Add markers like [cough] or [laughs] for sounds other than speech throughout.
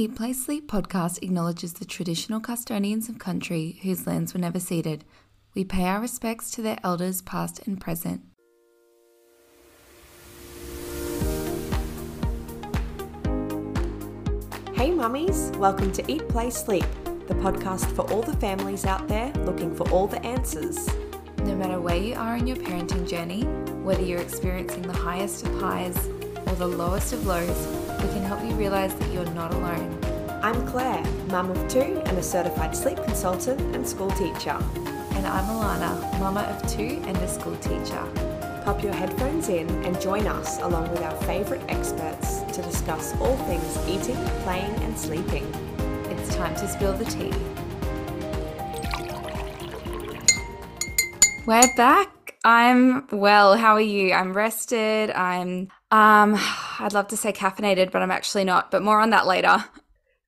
Eat Play Sleep podcast acknowledges the traditional custodians of country whose lands were never ceded. We pay our respects to their elders, past and present. Hey mummies, welcome to Eat Play Sleep, the podcast for all the families out there looking for all the answers. No matter where you are in your parenting journey, whether you're experiencing the highest of highs or the lowest of lows, we can help you realize that you're not alone. I'm Claire, mum of two and a certified sleep consultant and school teacher. And I'm Alana, mama of two and a school teacher. Pop your headphones in and join us along with our favourite experts to discuss all things eating, playing, and sleeping. It's time to spill the tea. We're back. I'm well. How are you? I'm rested. I'm um I'd love to say caffeinated, but I'm actually not. But more on that later.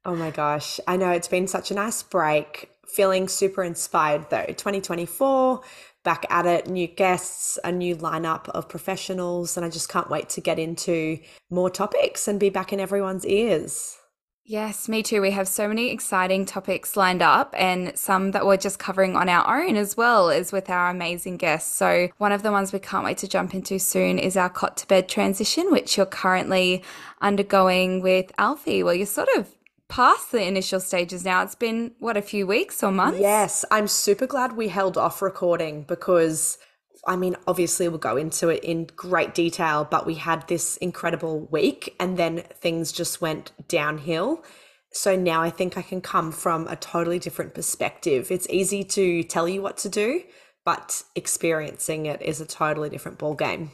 Oh my gosh. I know it's been such a nice break. Feeling super inspired though. 2024, back at it, new guests, a new lineup of professionals, and I just can't wait to get into more topics and be back in everyone's ears. Yes, me too. We have so many exciting topics lined up and some that we're just covering on our own as well as with our amazing guests. So, one of the ones we can't wait to jump into soon is our cot to bed transition, which you're currently undergoing with Alfie. Well, you're sort of past the initial stages now. It's been, what, a few weeks or months? Yes, I'm super glad we held off recording because I mean, obviously, we'll go into it in great detail, but we had this incredible week and then things just went downhill. So now I think I can come from a totally different perspective. It's easy to tell you what to do, but experiencing it is a totally different ballgame.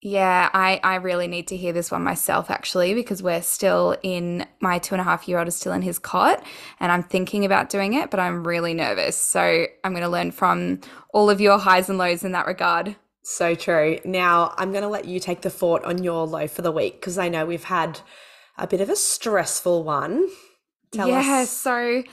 Yeah, I, I really need to hear this one myself actually because we're still in my two and a half year old is still in his cot and I'm thinking about doing it, but I'm really nervous. So I'm going to learn from all of your highs and lows in that regard. So true. Now I'm going to let you take the fort on your low for the week because I know we've had a bit of a stressful one. Tell yeah, us. so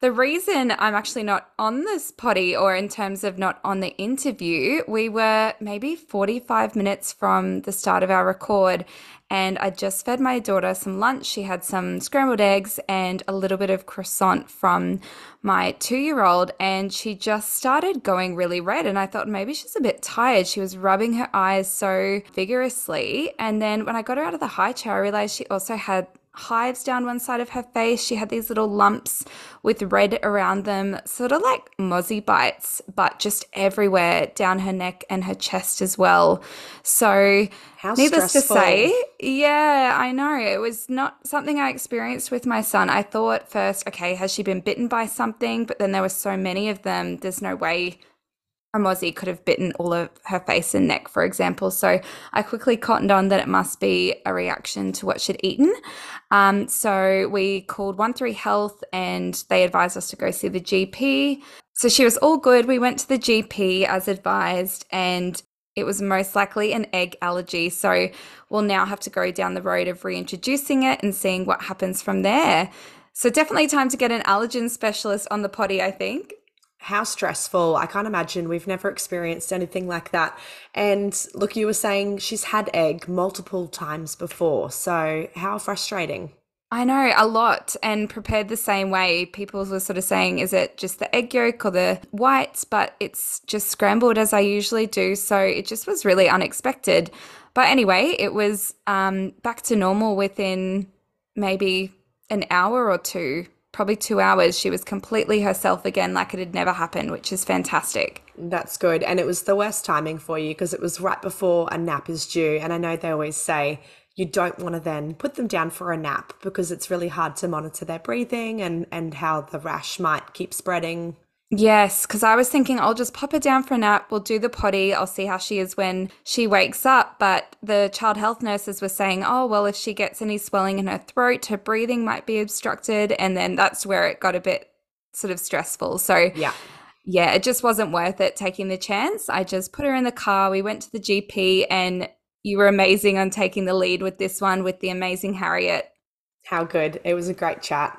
the reason I'm actually not on this potty, or in terms of not on the interview, we were maybe 45 minutes from the start of our record, and I just fed my daughter some lunch. She had some scrambled eggs and a little bit of croissant from my two year old, and she just started going really red. And I thought maybe she's a bit tired. She was rubbing her eyes so vigorously. And then when I got her out of the high chair, I realized she also had hives down one side of her face. She had these little lumps with red around them, sort of like mozzie bites, but just everywhere down her neck and her chest as well. So, How needless stressful. to say, yeah, I know. It was not something I experienced with my son. I thought first, okay, has she been bitten by something? But then there were so many of them, there's no way a mozzie could have bitten all of her face and neck, for example. So I quickly cottoned on that it must be a reaction to what she'd eaten. Um, so we called One Three Health and they advised us to go see the GP. So she was all good. We went to the GP as advised and it was most likely an egg allergy. So we'll now have to go down the road of reintroducing it and seeing what happens from there. So definitely time to get an allergen specialist on the potty, I think. How stressful. I can't imagine. We've never experienced anything like that. And look, you were saying she's had egg multiple times before. So, how frustrating. I know a lot and prepared the same way. People were sort of saying, is it just the egg yolk or the whites? But it's just scrambled as I usually do. So it just was really unexpected. But anyway, it was um, back to normal within maybe an hour or two probably two hours, she was completely herself again, like it had never happened, which is fantastic. That's good. And it was the worst timing for you because it was right before a nap is due. And I know they always say you don't want to then put them down for a nap because it's really hard to monitor their breathing and, and how the rash might keep spreading. Yes, because I was thinking I'll just pop her down for a nap. We'll do the potty. I'll see how she is when she wakes up. But the child health nurses were saying, oh, well, if she gets any swelling in her throat, her breathing might be obstructed. And then that's where it got a bit sort of stressful. So, yeah. Yeah, it just wasn't worth it taking the chance. I just put her in the car. We went to the GP, and you were amazing on taking the lead with this one with the amazing Harriet. How good. It was a great chat.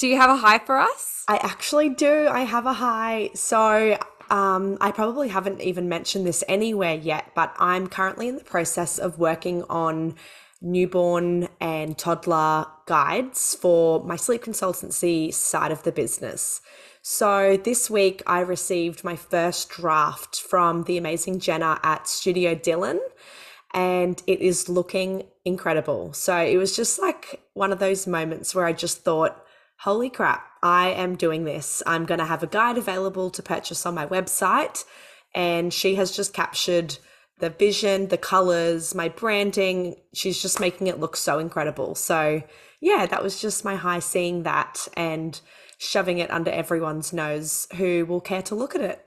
Do you have a high for us? I actually do. I have a high. So um, I probably haven't even mentioned this anywhere yet, but I'm currently in the process of working on newborn and toddler guides for my sleep consultancy side of the business. So this week I received my first draft from the amazing Jenna at Studio Dylan and it is looking incredible. So it was just like one of those moments where I just thought, holy crap, I am doing this. I'm going to have a guide available to purchase on my website. And she has just captured the vision, the colors, my branding. She's just making it look so incredible. So, yeah, that was just my high seeing that and shoving it under everyone's nose who will care to look at it.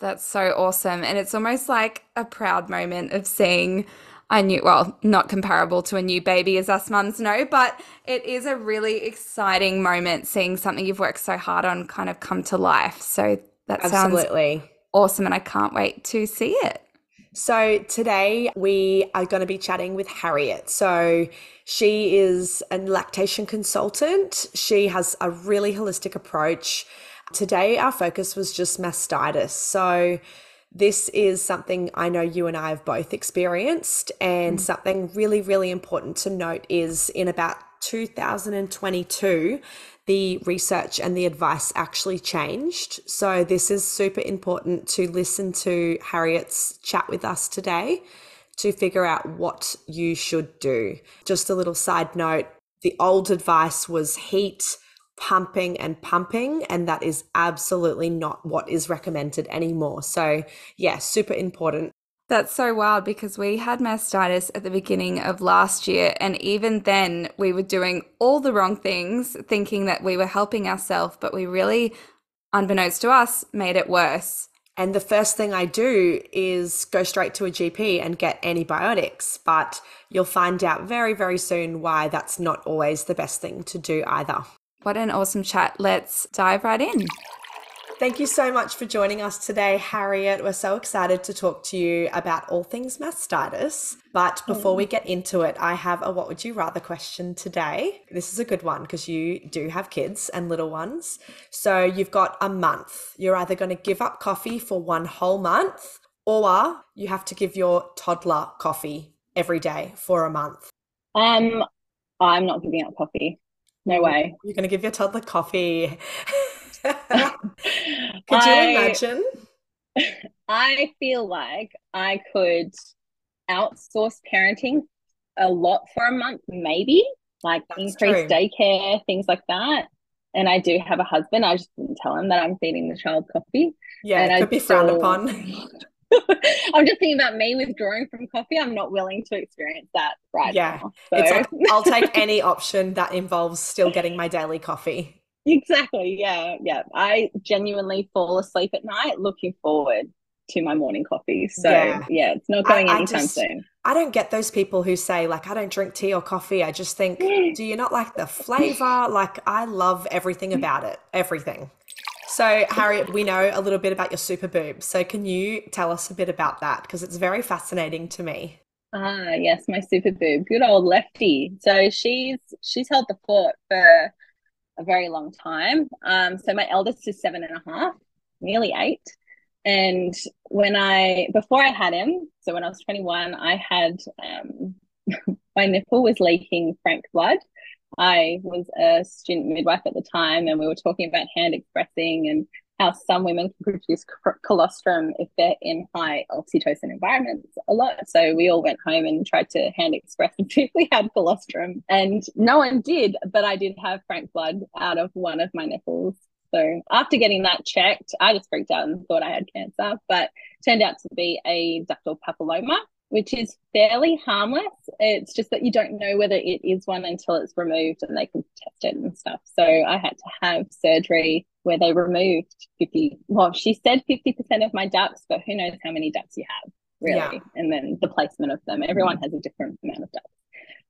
That's so awesome. And it's almost like a proud moment of seeing a new, well, not comparable to a new baby, as us mums know, but it is a really exciting moment seeing something you've worked so hard on kind of come to life. So that sounds Absolutely. sounds awesome. And I can't wait to see it. So, today we are going to be chatting with Harriet. So, she is a lactation consultant. She has a really holistic approach. Today, our focus was just mastitis. So, this is something I know you and I have both experienced. And mm. something really, really important to note is in about 2022, the research and the advice actually changed. So, this is super important to listen to Harriet's chat with us today to figure out what you should do. Just a little side note the old advice was heat, pumping, and pumping, and that is absolutely not what is recommended anymore. So, yeah, super important. That's so wild because we had mastitis at the beginning of last year. And even then, we were doing all the wrong things, thinking that we were helping ourselves, but we really, unbeknownst to us, made it worse. And the first thing I do is go straight to a GP and get antibiotics. But you'll find out very, very soon why that's not always the best thing to do either. What an awesome chat. Let's dive right in. Thank you so much for joining us today, Harriet. We're so excited to talk to you about all things mastitis. But before we get into it, I have a what would you rather question today. This is a good one because you do have kids and little ones. So you've got a month. You're either going to give up coffee for one whole month or you have to give your toddler coffee every day for a month. Um, I'm not giving up coffee. No way. You're going to give your toddler coffee. [laughs] Could you I, imagine? I feel like I could outsource parenting a lot for a month, maybe like That's increase true. daycare, things like that. And I do have a husband. I just didn't tell him that I'm feeding the child coffee. Yeah, and it could I be frowned upon. [laughs] [laughs] I'm just thinking about me withdrawing from coffee. I'm not willing to experience that right yeah. now. So. It's like, [laughs] I'll take any option that involves still getting my daily coffee. Exactly. Yeah. Yeah. I genuinely fall asleep at night looking forward to my morning coffee. So yeah, yeah it's not going I, anytime I just, soon. I don't get those people who say like I don't drink tea or coffee. I just think, [gasps] do you not like the flavor? like I love everything mm. about it. Everything. So Harriet, we know a little bit about your super boob. So can you tell us a bit about that? Because it's very fascinating to me. Ah, yes, my super boob. Good old lefty. So she's she's held the fort for a very long time. Um, so my eldest is seven and a half, nearly eight. And when I, before I had him, so when I was 21, I had, um, [laughs] my nipple was leaking frank blood. I was a student midwife at the time, and we were talking about hand expressing and how some women can produce colostrum if they're in high oxytocin environments a lot. So we all went home and tried to hand express [laughs] and see if we had colostrum. And no one did, but I did have frank blood out of one of my nipples. So after getting that checked, I just freaked out and thought I had cancer, but turned out to be a ductal papilloma, which is fairly harmless. It's just that you don't know whether it is one until it's removed and they can test it and stuff. So I had to have surgery where they removed 50 well she said 50% of my ducts but who knows how many ducts you have really yeah. and then the placement of them mm-hmm. everyone has a different amount of ducts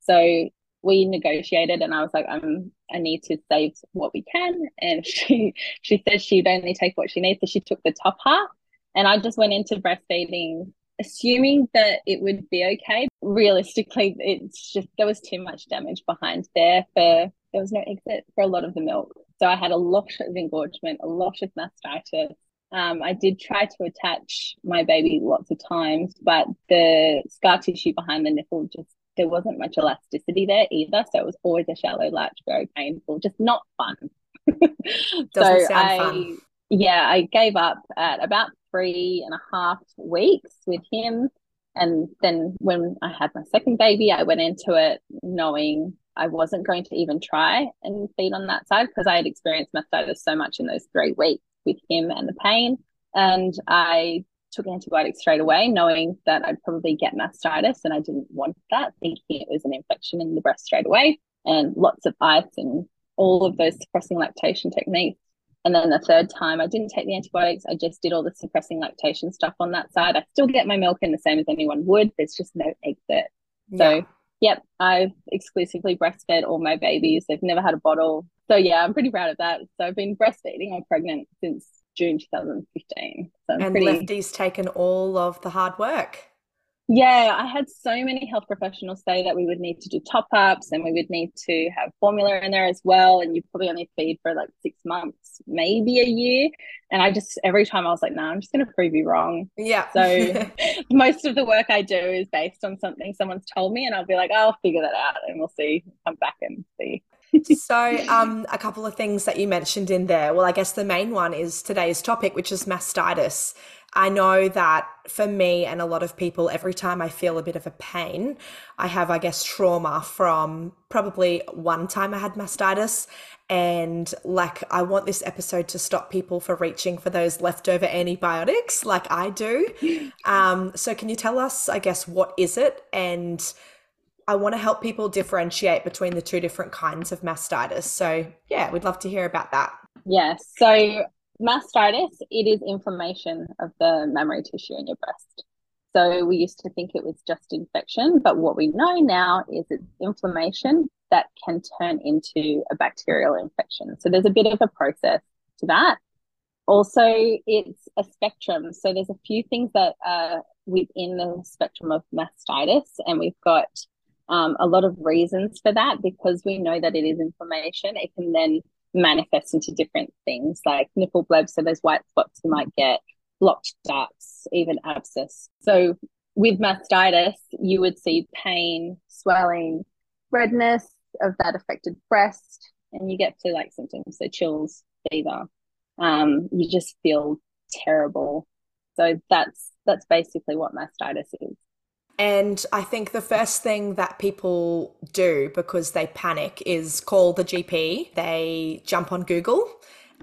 so we negotiated and I was like, I'm I need to save what we can. And [laughs] she she said she'd only take what she needs. So she took the top half. And I just went into breastfeeding assuming that it would be okay. Realistically, it's just there was too much damage behind there for there was no exit for a lot of the milk. So I had a lot of engorgement, a lot of mastitis. Um, I did try to attach my baby lots of times, but the scar tissue behind the nipple just there wasn't much elasticity there either. So it was always a shallow latch, very painful, just not fun. [laughs] Doesn't so I, fun. Yeah, I gave up at about three and a half weeks with him. And then when I had my second baby, I went into it knowing I wasn't going to even try and feed on that side because I had experienced mastitis so much in those three weeks with him and the pain. And I took antibiotics straight away, knowing that I'd probably get mastitis and I didn't want that, thinking it was an infection in the breast straight away, and lots of ice and all of those suppressing lactation techniques. And then the third time, I didn't take the antibiotics. I just did all the suppressing lactation stuff on that side. I still get my milk in the same as anyone would. There's just no exit. Yeah. So, yep, I've exclusively breastfed all my babies. They've never had a bottle. So, yeah, I'm pretty proud of that. So, I've been breastfeeding or pregnant since June 2015. So and pretty... Lefty's taken all of the hard work. Yeah, I had so many health professionals say that we would need to do top ups and we would need to have formula in there as well. And you probably only feed for like six months, maybe a year. And I just, every time I was like, no, nah, I'm just going to prove you wrong. Yeah. So [laughs] [laughs] most of the work I do is based on something someone's told me. And I'll be like, oh, I'll figure that out and we'll see, come back and see [laughs] so, um, a couple of things that you mentioned in there. Well, I guess the main one is today's topic, which is mastitis. I know that for me and a lot of people, every time I feel a bit of a pain, I have, I guess, trauma from probably one time I had mastitis. And like, I want this episode to stop people for reaching for those leftover antibiotics like I do. [laughs] Um, so, can you tell us, I guess, what is it? And I want to help people differentiate between the two different kinds of mastitis. So, yeah, we'd love to hear about that. Yes. So, mastitis, it is inflammation of the mammary tissue in your breast. So, we used to think it was just infection, but what we know now is it's inflammation that can turn into a bacterial infection. So, there's a bit of a process to that. Also, it's a spectrum. So, there's a few things that are within the spectrum of mastitis, and we've got um, a lot of reasons for that because we know that it is inflammation. It can then manifest into different things like nipple blebs, so those white spots you might get, blocked ducts, even abscess. So with mastitis, you would see pain, swelling, redness of that affected breast, and you get flu like symptoms, so chills, fever. Um, you just feel terrible. So that's that's basically what mastitis is. And I think the first thing that people do because they panic is call the GP. They jump on Google,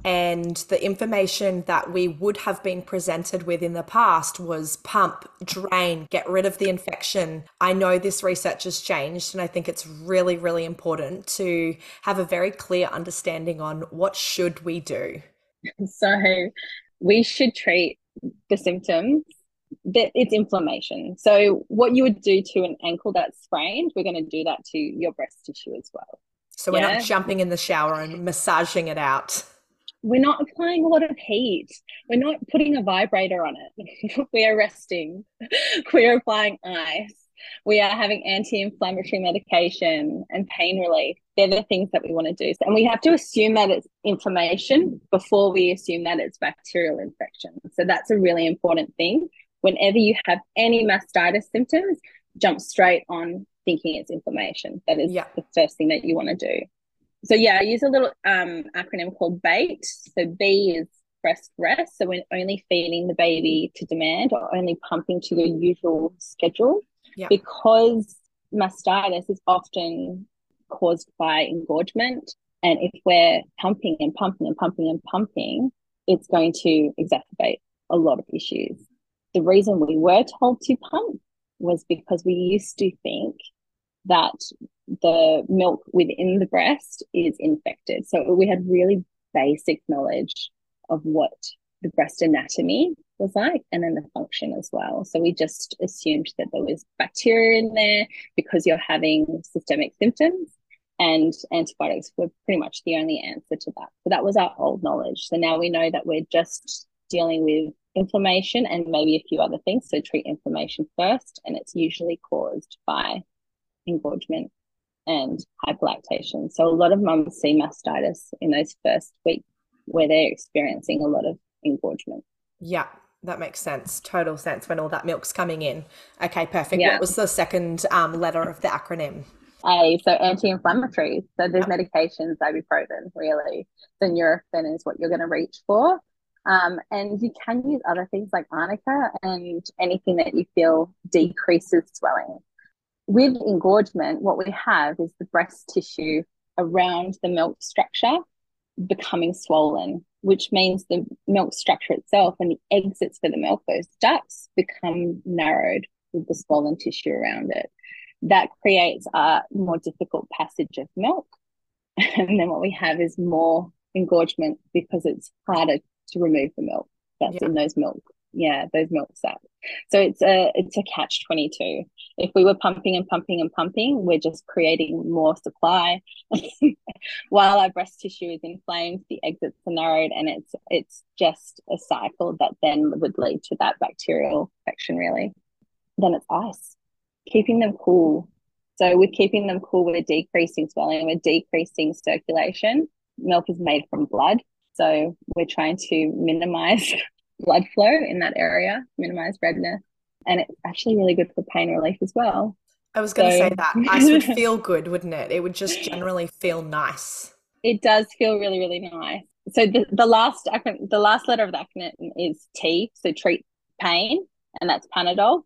and the information that we would have been presented with in the past was pump, drain, get rid of the infection. I know this research has changed, and I think it's really, really important to have a very clear understanding on what should we do. So we should treat the symptoms that it's inflammation. So what you would do to an ankle that's sprained, we're going to do that to your breast tissue as well. So we're not jumping in the shower and massaging it out. We're not applying a lot of heat. We're not putting a vibrator on it. [laughs] we are resting. [laughs] we are applying ice. We are having anti-inflammatory medication and pain relief. They're the things that we want to do. And we have to assume that it's inflammation before we assume that it's bacterial infection. So that's a really important thing whenever you have any mastitis symptoms, jump straight on thinking it's inflammation. That is yeah. the first thing that you want to do. So yeah, I use a little um, acronym called BAIT. So B is breast rest. So we're only feeding the baby to demand or only pumping to the usual schedule. Yeah. Because mastitis is often caused by engorgement. And if we're pumping and pumping and pumping and pumping, it's going to exacerbate a lot of issues the reason we were told to pump was because we used to think that the milk within the breast is infected. So we had really basic knowledge of what the breast anatomy was like and then the function as well. So we just assumed that there was bacteria in there because you're having systemic symptoms and antibiotics were pretty much the only answer to that. So that was our old knowledge. So now we know that we're just dealing with inflammation and maybe a few other things. So treat inflammation first, and it's usually caused by engorgement and hyperlactation. So a lot of mums see mastitis in those first weeks where they're experiencing a lot of engorgement. Yeah. that makes sense. Total sense when all that milk's coming in. Okay, perfect. Yeah. What was the second um, letter of the acronym? A, so anti-inflammatory. So there's medications, ibuprofen, really. So Nurofen is what you're going to reach for. Um, and you can use other things like arnica and anything that you feel decreases swelling. With engorgement, what we have is the breast tissue around the milk structure becoming swollen, which means the milk structure itself and the exits for the milk, those ducts, become narrowed with the swollen tissue around it. That creates a more difficult passage of milk. [laughs] And then what we have is more engorgement because it's harder to remove the milk. That's yeah. in those milk yeah those milk sacs. So it's a it's a catch 22 if we were pumping and pumping and pumping we're just creating more supply. [laughs] While our breast tissue is inflamed the exits are narrowed and it's it's just a cycle that then would lead to that bacterial infection really. Then it's ice. Keeping them cool. So with keeping them cool we're decreasing swelling we're decreasing circulation. Milk is made from blood so we're trying to minimize [laughs] blood flow in that area, minimize redness. And it's actually really good for pain relief as well. I was going to so... say that [laughs] ice would feel good, wouldn't it? It would just generally feel nice. It does feel really, really nice. So the, the last the last letter of the acronym is T, so treat pain, and that's Panadol.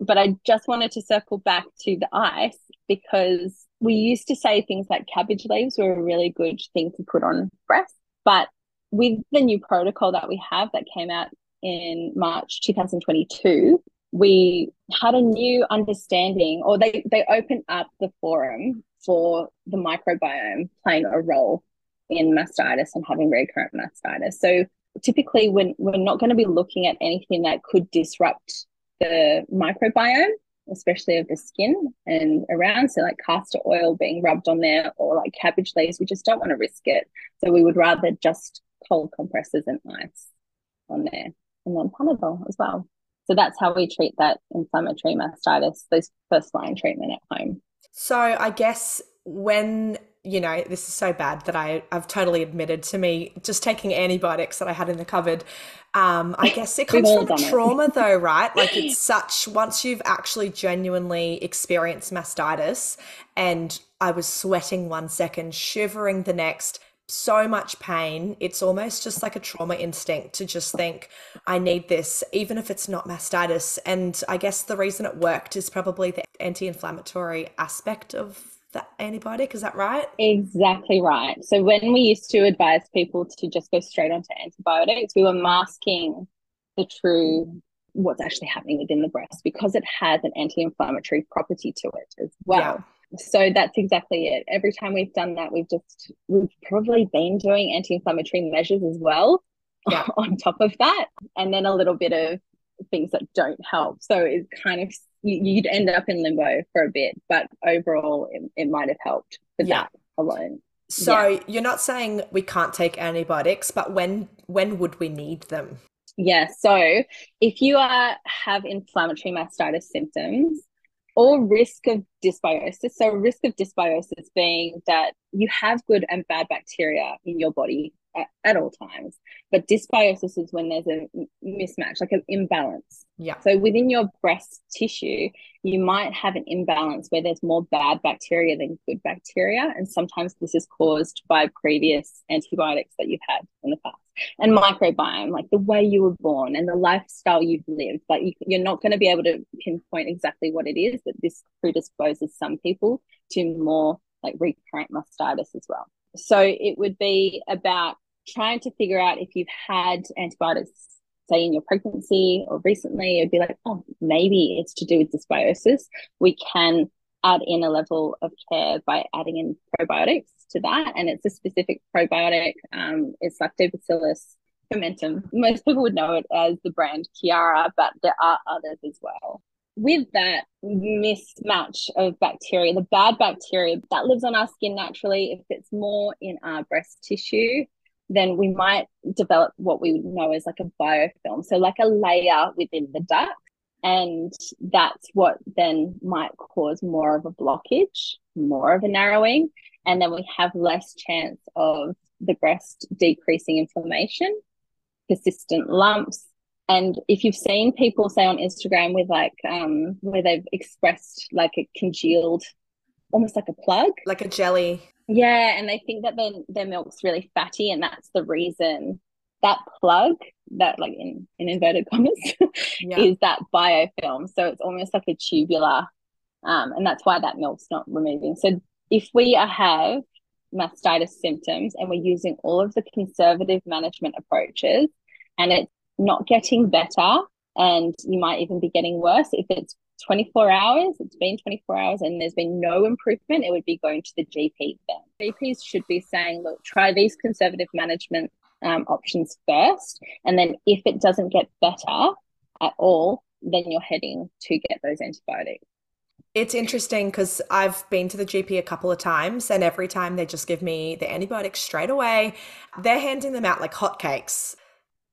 But I just wanted to circle back to the ice because we used to say things like cabbage leaves were a really good thing to put on breast, but with the new protocol that we have that came out in March 2022, we had a new understanding, or they, they opened up the forum for the microbiome playing a role in mastitis and having recurrent mastitis. So typically, when we're not going to be looking at anything that could disrupt the microbiome, especially of the skin and around. So, like castor oil being rubbed on there or like cabbage leaves, we just don't want to risk it. So, we would rather just cold compresses and ice on there, and then Panadol as well. So that's how we treat that inflammatory mastitis, those first line treatment at home. So I guess when you know this is so bad that I I've totally admitted to me just taking antibiotics that I had in the cupboard. Um, I guess it [laughs] comes from trauma it. though, right? [gasps] Like it's such once you've actually genuinely experienced mastitis, and I was sweating one second, shivering the next so much pain. It's almost just like a trauma instinct to just think, I need this, even if it's not mastitis. And I guess the reason it worked is probably the anti inflammatory aspect of the antibiotic. Is that right? Exactly right. So when we used to advise people to just go straight onto antibiotics, we were masking the true what's actually happening within the breast because it has an anti-inflammatory property to it as well. Yeah so that's exactly it. Every time we've done that, we've just we've probably been doing anti-inflammatory measures as well [laughs] yeah. on top of that, and then a little bit of things that don't help. So it's kind of you'd end up in limbo for a bit, but overall, it, it might have helped for yeah. that alone. So yeah. you're not saying we can't take antibiotics, but when when would we need them? Yeah. So if you are have inflammatory mastitis symptoms, or risk of dysbiosis. So, risk of dysbiosis being that you have good and bad bacteria in your body at, at all times, but dysbiosis is when there's a mismatch, like an imbalance. Yeah. So, within your breast tissue, you might have an imbalance where there's more bad bacteria than good bacteria. And sometimes this is caused by previous antibiotics that you've had in the past and microbiome, like the way you were born and the lifestyle you've lived. Like you, you're not going to be able to pinpoint exactly what it is, but this predisposes some people to more like recurrent mastitis as well. So it would be about trying to figure out if you've had antibiotics, say in your pregnancy or recently, it'd be like, oh, maybe it's to do with dysbiosis. We can add in a level of care by adding in probiotics to that. And it's a specific probiotic. Um, it's Lactobacillus fermentum. Most people would know it as the brand Qiara, but there are others as well. With that mismatch of bacteria, the bad bacteria that lives on our skin naturally, if it's more in our breast tissue, then we might develop what we would know as like a biofilm. So, like a layer within the duct. And that's what then might cause more of a blockage, more of a narrowing and then we have less chance of the breast decreasing inflammation, persistent lumps, And if you've seen people say on Instagram with like um where they've expressed like a congealed, almost like a plug, like a jelly. Yeah, and they think that their their milk's really fatty, and that's the reason that plug that like in, in inverted commas [laughs] yeah. is that biofilm. So it's almost like a tubular, um, and that's why that milk's not removing. So if we have mastitis symptoms and we're using all of the conservative management approaches and it's not getting better and you might even be getting worse if it's 24 hours. It's been 24 hours and there's been no improvement. It would be going to the gp then. Gps should be saying look try these conservative management um, options first. And then if it doesn't get better at all then you're heading to get those antibiotics. It's interesting because I've been to the GP a couple of times, and every time they just give me the antibiotics straight away. They're handing them out like hotcakes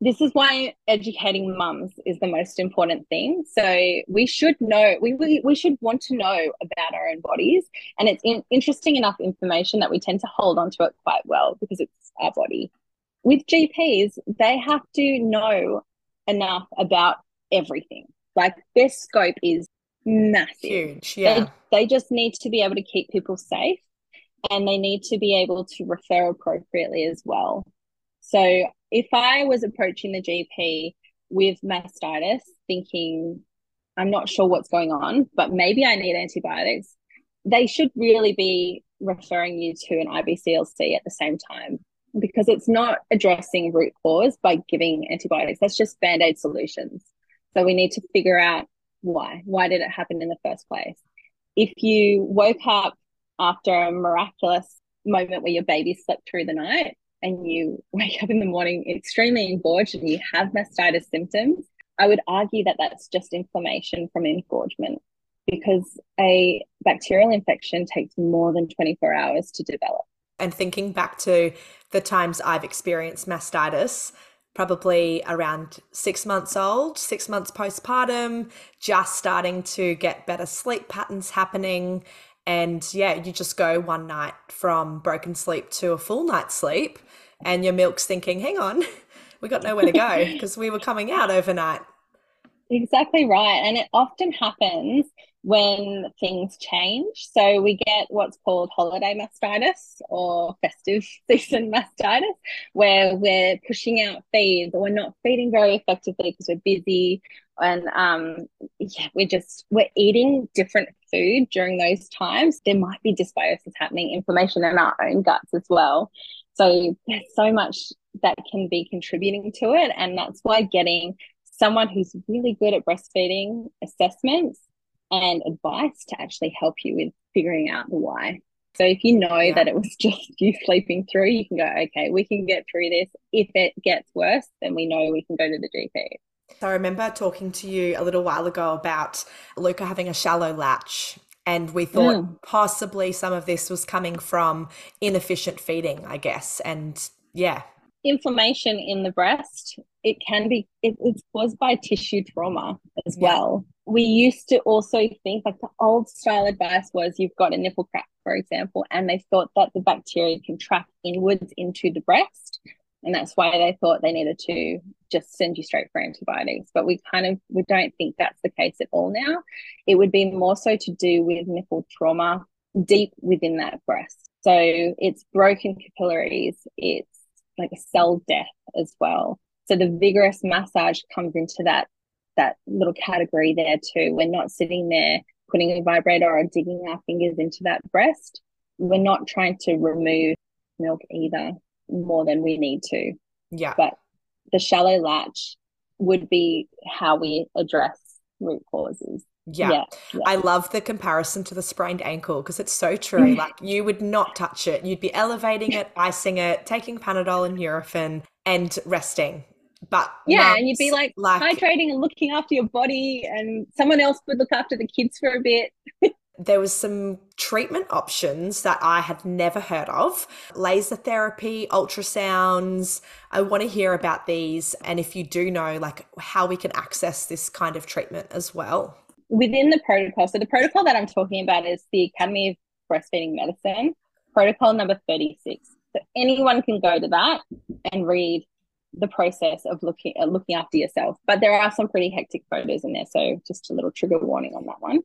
this is why educating mums is the most important thing. So we should know, we, we, we should want to know about our own bodies. And it's in, interesting enough information that we tend to hold onto it quite well because it's our body. With GPs, they have to know enough about everything. Like their scope is massive. Huge, yeah. They, they just need to be able to keep people safe and they need to be able to refer appropriately as well. So if I was approaching the GP with mastitis, thinking, I'm not sure what's going on, but maybe I need antibiotics, they should really be referring you to an IBCLC at the same time because it's not addressing root cause by giving antibiotics. That's just band aid solutions. So we need to figure out why. Why did it happen in the first place? If you woke up after a miraculous moment where your baby slept through the night, and you [laughs] wake up in the morning extremely engorged and you have mastitis symptoms, I would argue that that's just inflammation from engorgement because a bacterial infection takes more than 24 hours to develop. And thinking back to the times I've experienced mastitis, probably around six months old, six months postpartum, just starting to get better sleep patterns happening. And yeah, you just go one night from broken sleep to a full night's sleep and your milk's thinking, hang on, [laughs] we got nowhere to go [laughs] because we were coming out overnight. Exactly right. And it often happens when things change. So we get what's called holiday mastitis or festive [laughs] season mastitis, where we're pushing out feeds or we're not feeding very effectively because we're busy and um, yeah, we're just we're eating different food during those times. There might be dysbiosis happening, inflammation in our own guts as well. So there's so much that can be contributing to it. And that's why getting someone who's really good at breastfeeding assessments and advice to actually help you with figuring out the why. So if you know yeah. that it was [laughs] just you sleeping through, you can go, okay, we can get through this. If it gets worse, then we know we can go to the GP. So I remember talking to you a little while ago about Luca having a shallow latch and we thought mm. possibly some of this was coming from inefficient feeding, I guess. And yeah. Inflammation in the breast, it can be, it, it's caused by tissue trauma as yeah. well. We used to also think like the old style advice was you've got a nipple crack, for example, and they thought that the bacteria can track inwards into the breast and that's why they thought they needed to just send you straight for antibiotics but we kind of we don't think that's the case at all now it would be more so to do with nipple trauma deep within that breast so it's broken capillaries it's like a cell death as well so the vigorous massage comes into that that little category there too we're not sitting there putting a vibrator or digging our fingers into that breast we're not trying to remove milk either more than we need to. Yeah. But the shallow latch would be how we address root causes. Yeah. yeah. yeah. I love the comparison to the sprained ankle because it's so true. [laughs] like you would not touch it. You'd be elevating it, icing it, taking Panadol and Nurofen and resting. But yeah, and you'd be like, like hydrating and looking after your body, and someone else would look after the kids for a bit. [laughs] there was some treatment options that I had never heard of laser therapy, ultrasounds. I want to hear about these and if you do know, like how we can access this kind of treatment as well. Within the protocol, so the protocol that I'm talking about is the Academy of Breastfeeding Medicine, protocol number 36. So anyone can go to that and read the process of looking uh, looking after yourself. But there are some pretty hectic photos in there, so just a little trigger warning on that one.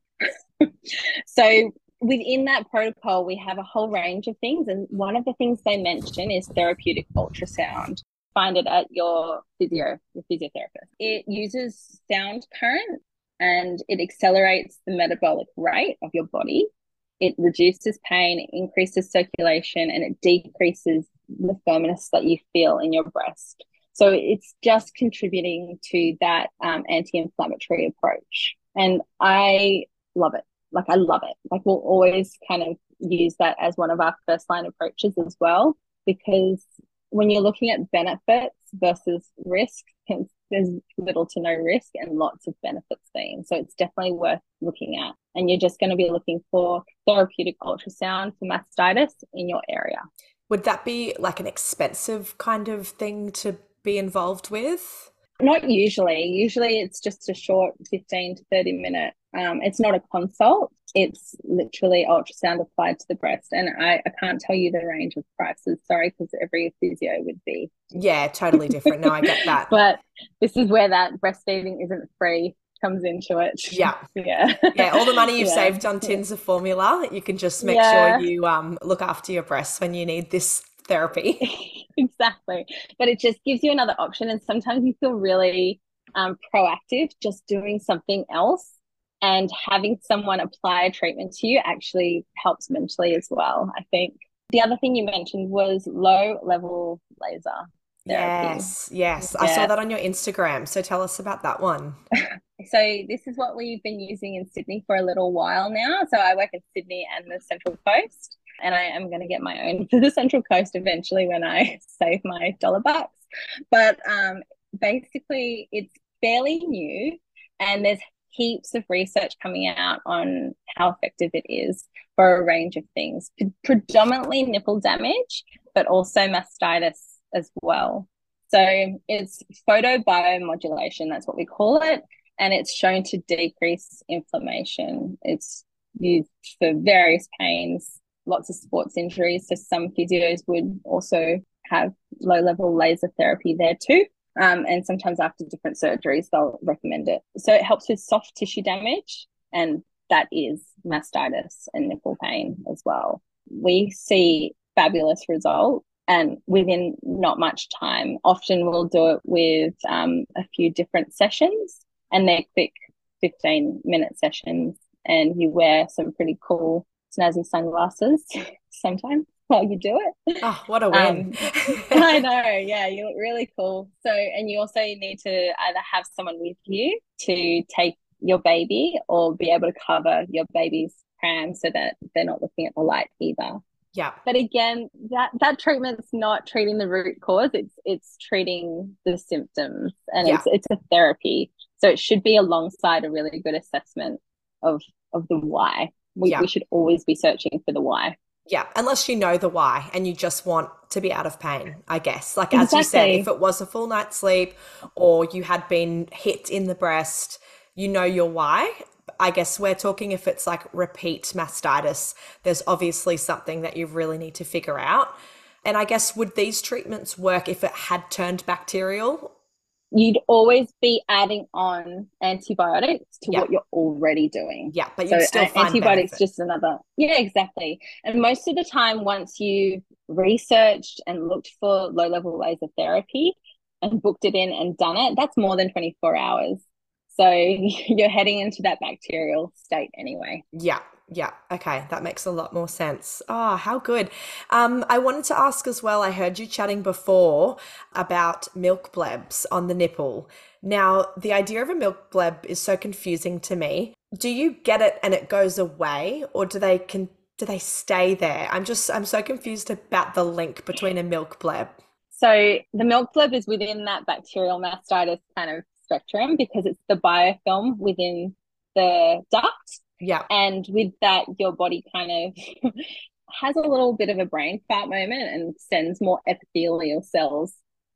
[laughs] so within that protocol, we have a whole range of things, and one of the things they mention is therapeutic ultrasound. Find it at your physio, your physiotherapist. It uses sound current and it accelerates the metabolic rate of your body. It reduces pain, increases circulation, and it decreases the firmness that you feel in your breast. So it's just contributing to that um, anti-inflammatory approach, and I love it. Like I love it. Like we'll always kind of use that as one of our first line approaches as well, because when you're looking at benefits versus risk, there's little to no risk and lots of benefits seen. So it's definitely worth looking at. And you're just going to be looking for therapeutic ultrasound for mastitis in your area. Would that be like an expensive kind of thing to be involved with? Not usually. Usually it's just a short 15 to 30 minute. Um, it's not a consult. It's literally ultrasound applied to the breast. And I, I can't tell you the range of prices. Sorry, because every physio would be. Yeah, totally different. No, I get [laughs] that. but this is where that breastfeeding isn't free comes into it. Yeah. [laughs] Yeah. yeah. All the money you've yeah. saved on tins of formula, you can just make yeah. sure you um, look after your breasts when you need this therapy. [laughs] exactly. But it just gives you another option. And sometimes you feel really um, proactive just doing something else. And having someone apply a treatment to you actually helps mentally as well, I think. The other thing you mentioned was low level laser. Therapy. Yes, yes. Yeah. I saw that on your Instagram. So tell us about that one. [laughs] so this is what we've been using in Sydney for a little while now. So I work in Sydney and the Central Coast and I am going to get my own for [laughs] the Central Coast eventually when I [laughs] save my dollar bucks. But um, basically, it's fairly new, and there's heaps of research coming out on how effective it is for a range of things, predominantly nipple damage, but also mastitis as well. So it's photobiomodulation, that's what we call it, and it's shown to decrease inflammation. It's used for various pains, lots of sports injuries. So some physios would also have low level laser therapy there too. Um, and sometimes after different surgeries, they'll recommend it. So it helps with soft tissue damage, and that is mastitis and nipple pain as well. We see fabulous results and within not much time. Often we'll do it with um, a few different sessions, and they're quick 15 minute sessions, and you wear some pretty cool snazzy sunglasses [laughs] sometimes while you do it. Oh, what a win. Um, [laughs] I know. Yeah, you look really cool. So, and you also need to either have someone with you to take your baby or be able to cover your baby's pram so that they're not looking at the light either. Yeah. But again, that that treatment's not treating the root cause. It's it's treating the symptoms and yeah. it's it's a therapy. So it should be alongside a really good assessment of of the why we, yeah. we should always be searching for the why. Yeah, unless you know the why and you just want to be out of pain, I guess. Like, exactly. as you said, if it was a full night's sleep or you had been hit in the breast, you know your why. I guess we're talking if it's like repeat mastitis, there's obviously something that you really need to figure out. And I guess would these treatments work if it had turned bacterial you'd always be adding on antibiotics to what you're already doing. Yeah, but you so still antibiotics benefit. just another. Yeah, exactly. And most of the time, once you've researched and looked for low level laser therapy and booked it in and done it, that's more than 24 hours. So [laughs] you're heading into that bacterial state anyway. Yeah, yeah. Okay. That makes a lot more sense. Oh, how good. Um, I wanted to ask as well. I heard you chatting before about milk blebs on the nipple. Now, the idea of a milk bleb is so confusing to me. Do you get it and it goes away, or do they can do they stay there? I'm just I'm so confused about the link between a milk bleb. So the milk bleb is within that bacterial mastitis kind of spectrum because it's the biofilm within the duct yeah. And with that, your body kind of [laughs] has a little bit of a brain fart moment and sends more epithelial cells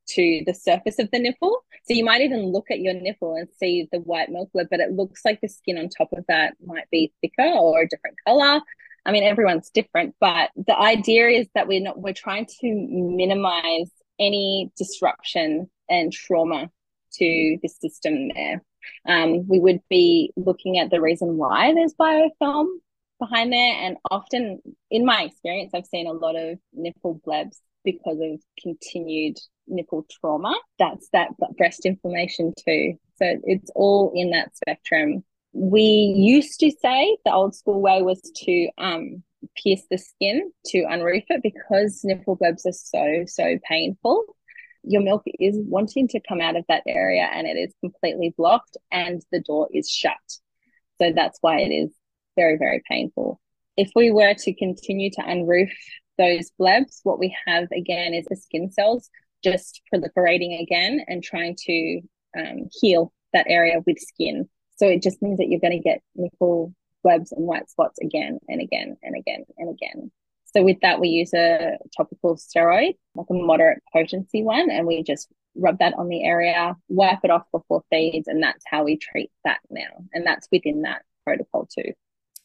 to the surface of the nipple. So you might even look at your nipple and see the white milk bleb, but it looks like the skin on top of that might be thicker or a different color. I mean, everyone's different, but the idea is that we're not we're trying to minimize any disruption and trauma to the system there. Um, we would be looking at the reason why there's biofilm behind there. And often, in my experience, I've seen a lot of nipple blebs because of continued nipple trauma. That's that breast inflammation too. So it's all in that spectrum. We used to say the old school way was to um, pierce the skin to unroof it because nipple blebs are so, so painful. Your milk is wanting to come out of that area and it is completely blocked and the door is shut. So that's why it is very, very painful. If we were to continue to unroof those blebs, what we have again is the skin cells just proliferating again and trying to um, heal that area with skin. So it just means that you're going to get nipple blebs and white spots again and again and again and again. So with that, we use a topical steroid, like a moderate potency one, and we just rub that on the area, wipe it off before feeds, and that's how we treat that now. And that's within that protocol too.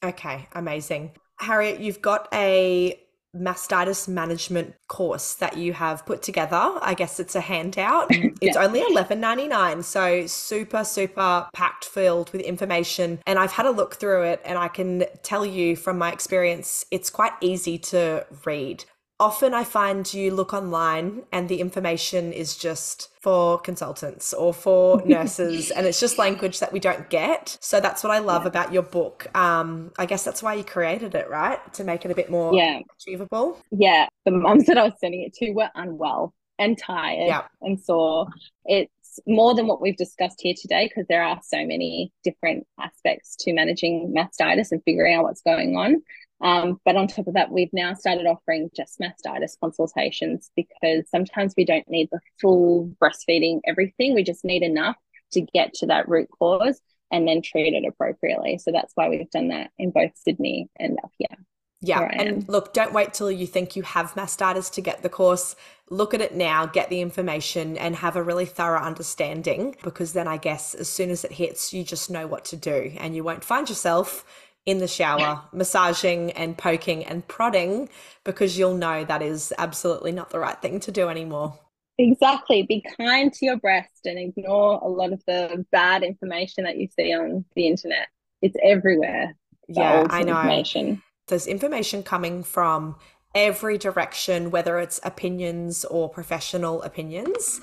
Okay, amazing. Harriet, you've got a mastitis management course that you have put together. I guess it's a handout. [laughs] It's yeah. only eleven ninety nine, so super super packed filled with information. And I've had a look through it, and I can tell you from my experience, it's quite easy to read often I find you look online and the information is just for consultants or for [laughs] nurses and it's just language that we don't get. So that's what I love yeah. about your book. Um, I guess that's why you created it, right? To make it a bit more yeah. achievable. Yeah. The mums that I was sending it to were unwell and tired yeah. and sore. It's more than what we've discussed here today because there are so many different aspects to managing mastitis and figuring out what's going on. Um, but on top of that, we've now started offering just mastitis consultations because sometimes we don't need the full breastfeeding everything. We just need enough to get to that root cause and then treat it appropriately. So that's why we've done that in both Sydney and up here. Yeah. And look, don't wait till you think you have mastitis to get the course. Look at it now, get the information, and have a really thorough understanding because then I guess as soon as it hits, you just know what to do and you won't find yourself in the shower, massaging and poking and prodding because you'll know that is absolutely not the right thing to do anymore. Exactly. Be kind to your breast and ignore a lot of the bad information that you see on the internet. It's everywhere. Yeah, I know. There's information coming from every direction, whether it's opinions or professional opinions.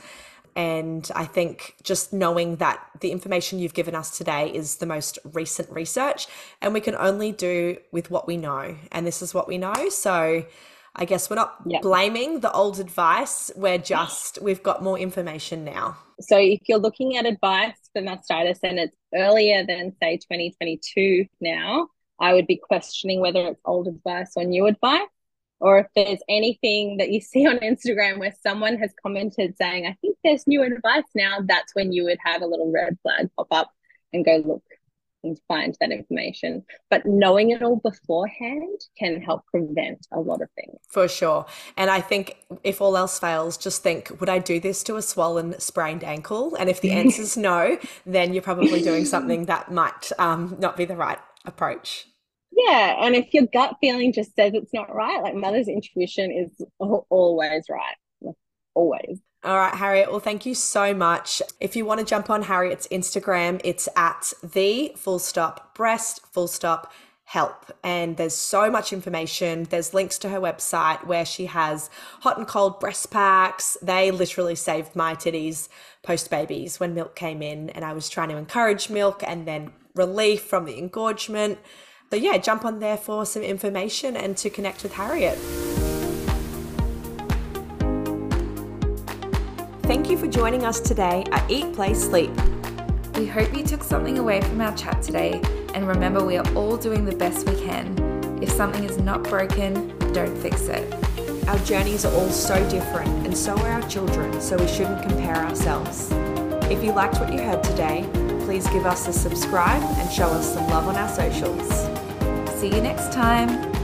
And I think just knowing that the information you've given us today is the most recent research, and we can only do with what we know. And this is what we know. So I guess we're not yep. blaming the old advice. We're just, we've got more information now. So if you're looking at advice for mastitis and it's earlier than, say, 2022 now, I would be questioning whether it's old advice or new advice or if there's anything that you see [laughs] on Instagram where someone has commented saying, I think there's new advice now, that's when you would have a little red flag pop up and go look and find that information. But knowing it all beforehand can help prevent a lot of things. For sure. And I think if all else fails, just think, would I do this to a swollen, sprained ankle? And if the [laughs] answer is no, then you're probably doing something that might um, not be the right approach. Yeah, and if your gut feeling just says it's not right, like mother's intuition is always right, always. All right, Harriet. Well, thank you so much. If you want to jump on Harriet's Instagram, it's at the full stop breast full stop help. And there's so much information. There's links to her website where she has hot and cold breast packs. They literally saved my titties post babies when milk came in, and I was trying to encourage milk and then relief from the engorgement. So, yeah, jump on there for some information and to connect with Harriet. Thank you for joining us today at Eat, Play, Sleep. We hope you took something away from our chat today, and remember, we are all doing the best we can. If something is not broken, don't fix it. Our journeys are all so different, and so are our children, so we shouldn't compare ourselves. If you liked what you heard today, please give us a subscribe and show us some love on our socials. See you next time.